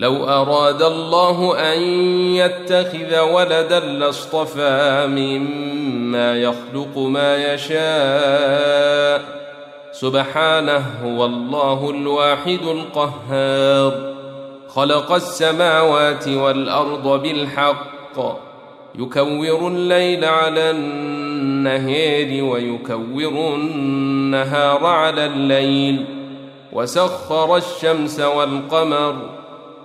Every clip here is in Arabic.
لو أراد الله أن يتخذ ولدا لاصطفى مما يخلق ما يشاء. سبحانه هو الله الواحد القهار. خلق السماوات والأرض بالحق. يكور الليل على النهار ويكور النهار على الليل. وسخر الشمس والقمر.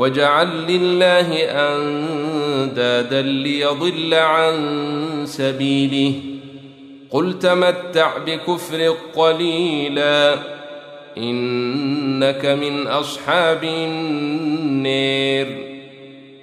وجعل لله أندادا ليضل عن سبيله. قل تمتع بكفر قليلا إنك من أصحاب النير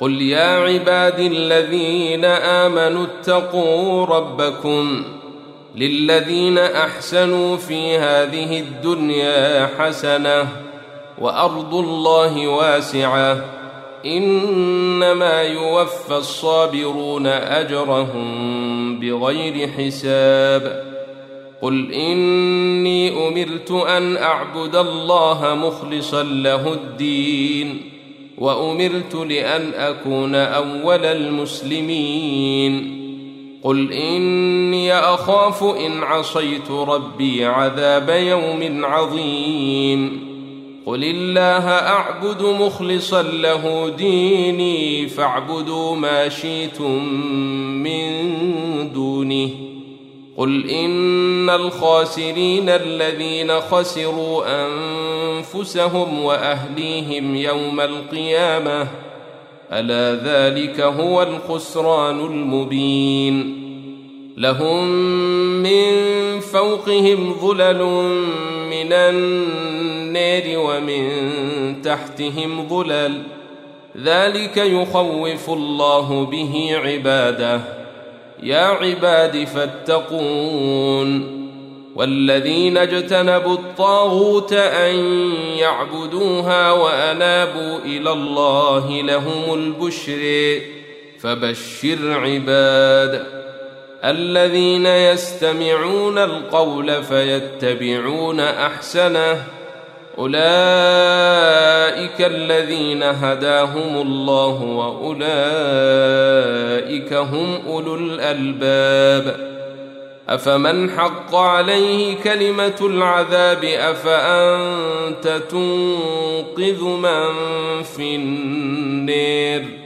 قل يا عبادي الذين آمنوا اتقوا ربكم للذين أحسنوا في هذه الدنيا حسنة وأرض الله واسعة إنما يوفى الصابرون أجرهم بغير حساب قل إني أمرت أن أعبد الله مخلصا له الدين وأمرت لأن أكون أول المسلمين. قل إني أخاف إن عصيت ربي عذاب يوم عظيم. قل الله أعبد مخلصا له ديني فاعبدوا ما شئتم من دونه. قل ان الخاسرين الذين خسروا انفسهم واهليهم يوم القيامه الا ذلك هو الخسران المبين لهم من فوقهم ظلل من النار ومن تحتهم ظلل ذلك يخوف الله به عباده يا عباد فاتقون والذين اجتنبوا الطاغوت أن يعبدوها وأنابوا إلى الله لهم البشر فبشر عباد الذين يستمعون القول فيتبعون أحسنه اولئك الذين هداهم الله واولئك هم اولو الالباب افمن حق عليه كلمه العذاب افانت تنقذ من في النير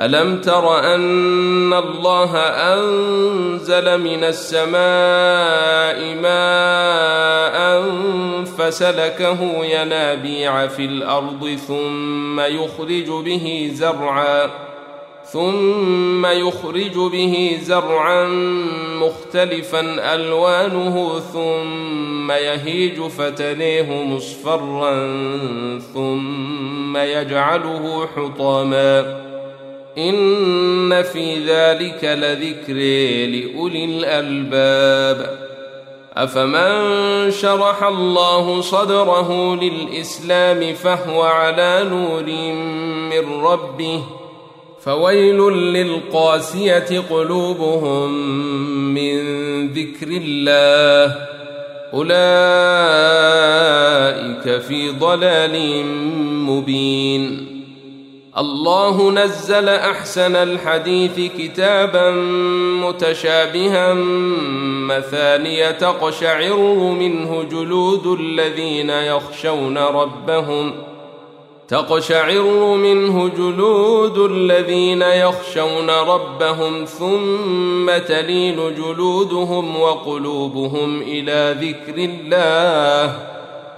ألم تر أن الله أنزل من السماء ماء فسلكه ينابيع في الأرض ثم يخرج به زرعا ثم يخرج به زرعا مختلفا ألوانه ثم يهيج فتليه مصفرا ثم يجعله حطاما إن في ذلك لذكر لأولي الألباب. أفمن شرح الله صدره للإسلام فهو على نور من ربه فويل للقاسية قلوبهم من ذكر الله. أولئك في ضلال مبين. الله نزل أحسن الحديث كتابا متشابها مثانية تقشعر منه جلود الذين يخشون ربهم تقشعر منه جلود الذين يخشون ربهم ثم تلين جلودهم وقلوبهم إلى ذكر الله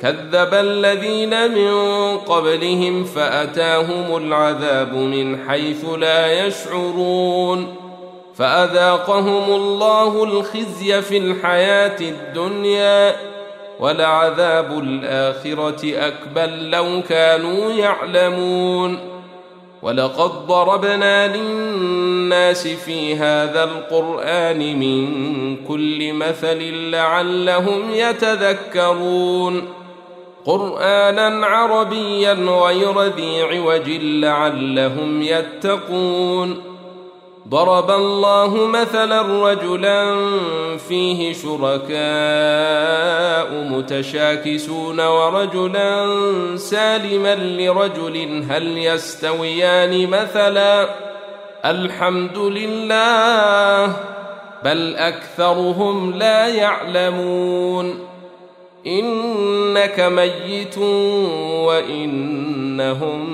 كذب الذين من قبلهم فأتاهم العذاب من حيث لا يشعرون فأذاقهم الله الخزي في الحياة الدنيا ولعذاب الآخرة أكبر لو كانوا يعلمون ولقد ضربنا للناس في هذا القرآن من كل مثل لعلهم يتذكرون قرآنا عربيا غير ذي عوج لعلهم يتقون. ضرب الله مثلا رجلا فيه شركاء متشاكسون ورجلا سالما لرجل هل يستويان مثلا الحمد لله بل أكثرهم لا يعلمون. إنك ميت وإنهم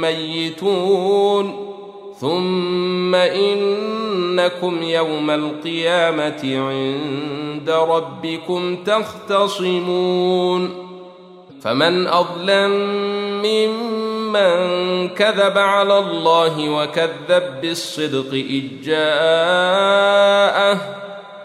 ميتون ثم إنكم يوم القيامة عند ربكم تختصمون فمن أظلم ممن كذب على الله وكذب بالصدق إذ جاءه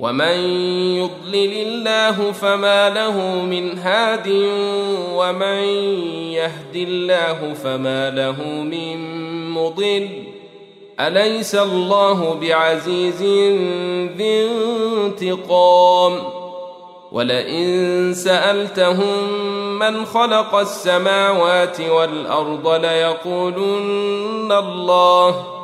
ومن يضلل الله فما له من هاد ومن يهد الله فما له من مضل اليس الله بعزيز ذي انتقام ولئن سالتهم من خلق السماوات والارض ليقولن الله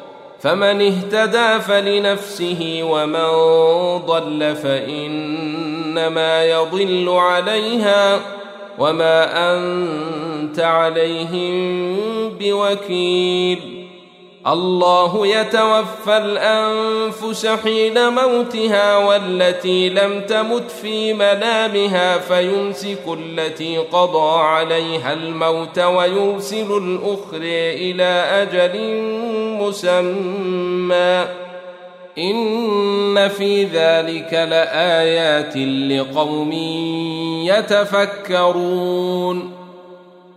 فمن اهتدى فلنفسه ومن ضل فإنما يضل عليها وما أنت عليهم بوكيل. الله يتوفى الأنفس حين موتها والتي لم تمت في منامها فيمسك التي قضى عليها الموت ويرسل الآخر إلى أجل مسمى. إن في ذلك لآيات لقوم يتفكرون.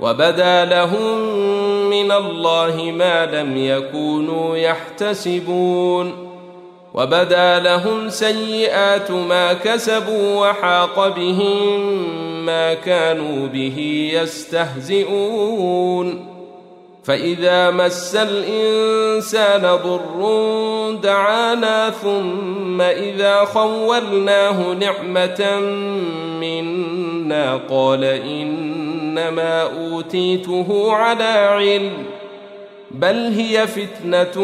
وبدا لهم من الله ما لم يكونوا يحتسبون. وبدا لهم سيئات ما كسبوا وحاق بهم ما كانوا به يستهزئون. فإذا مس الإنسان ضر دعانا ثم إذا خولناه نعمة منا قال انما أوتيته على علم بل هي فتنة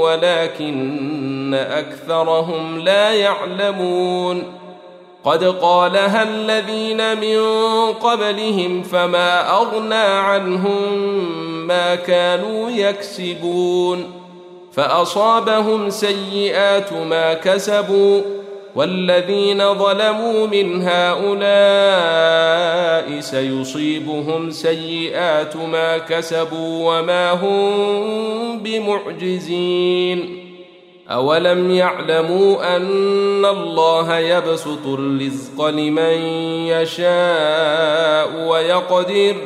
ولكن أكثرهم لا يعلمون. قد قالها الذين من قبلهم فما أغنى عنهم ما كانوا يكسبون. فأصابهم سيئات ما كسبوا والذين ظلموا من هؤلاء سيصيبهم سيئات ما كسبوا وما هم بمعجزين. أولم يعلموا أن الله يبسط الرزق لمن يشاء ويقدر؟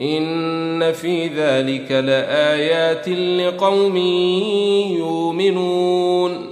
إن في ذلك لآيات لقوم يؤمنون.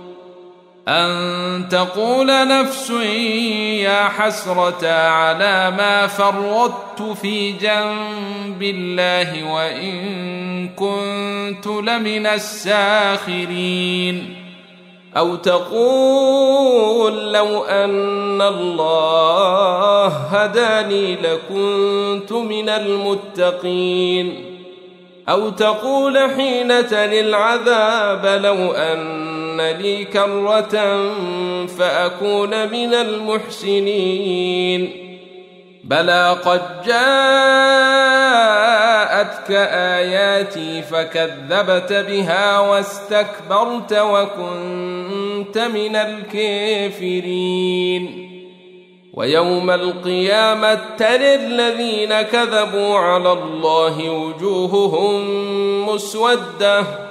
أن تقول نفس يا حسرة على ما فرطت في جنب الله وإن كنت لمن الساخرين. أو تقول لو أن الله هداني لكنت من المتقين. أو تقول حين تلي العذاب لو أن لي كرة فأكون من المحسنين. بلى قد جاءتك آياتي فكذبت بها واستكبرت وكنت من الكافرين. ويوم القيامة ترى الذين كذبوا على الله وجوههم مسودة.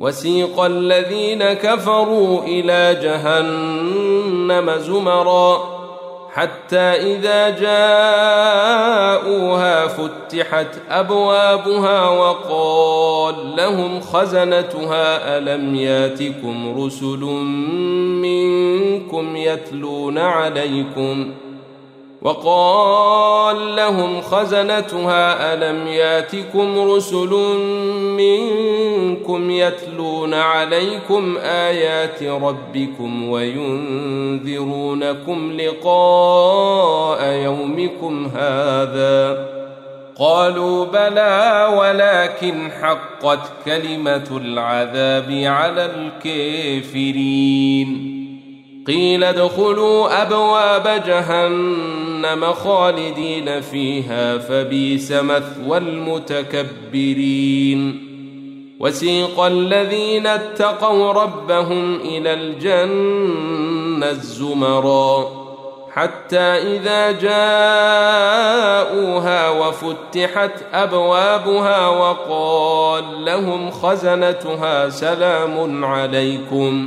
وسيق الذين كفروا إلى جهنم زمرا حتى إذا جاءوها فتحت أبوابها وقال لهم خزنتها ألم ياتكم رسل منكم يتلون عليكم وقال لهم خزنتها ألم ياتكم رسل منكم يتلون عليكم آيات ربكم وينذرونكم لقاء يومكم هذا؟ قالوا بلى ولكن حقت كلمة العذاب على الكافرين. قيل ادخلوا أبواب جهنم. خالدين فيها فبيس مثوى المتكبرين. وسيق الذين اتقوا ربهم إلى الجنة الزمرا حتى إذا جاءوها وفتحت أبوابها وقال لهم خزنتها سلام عليكم.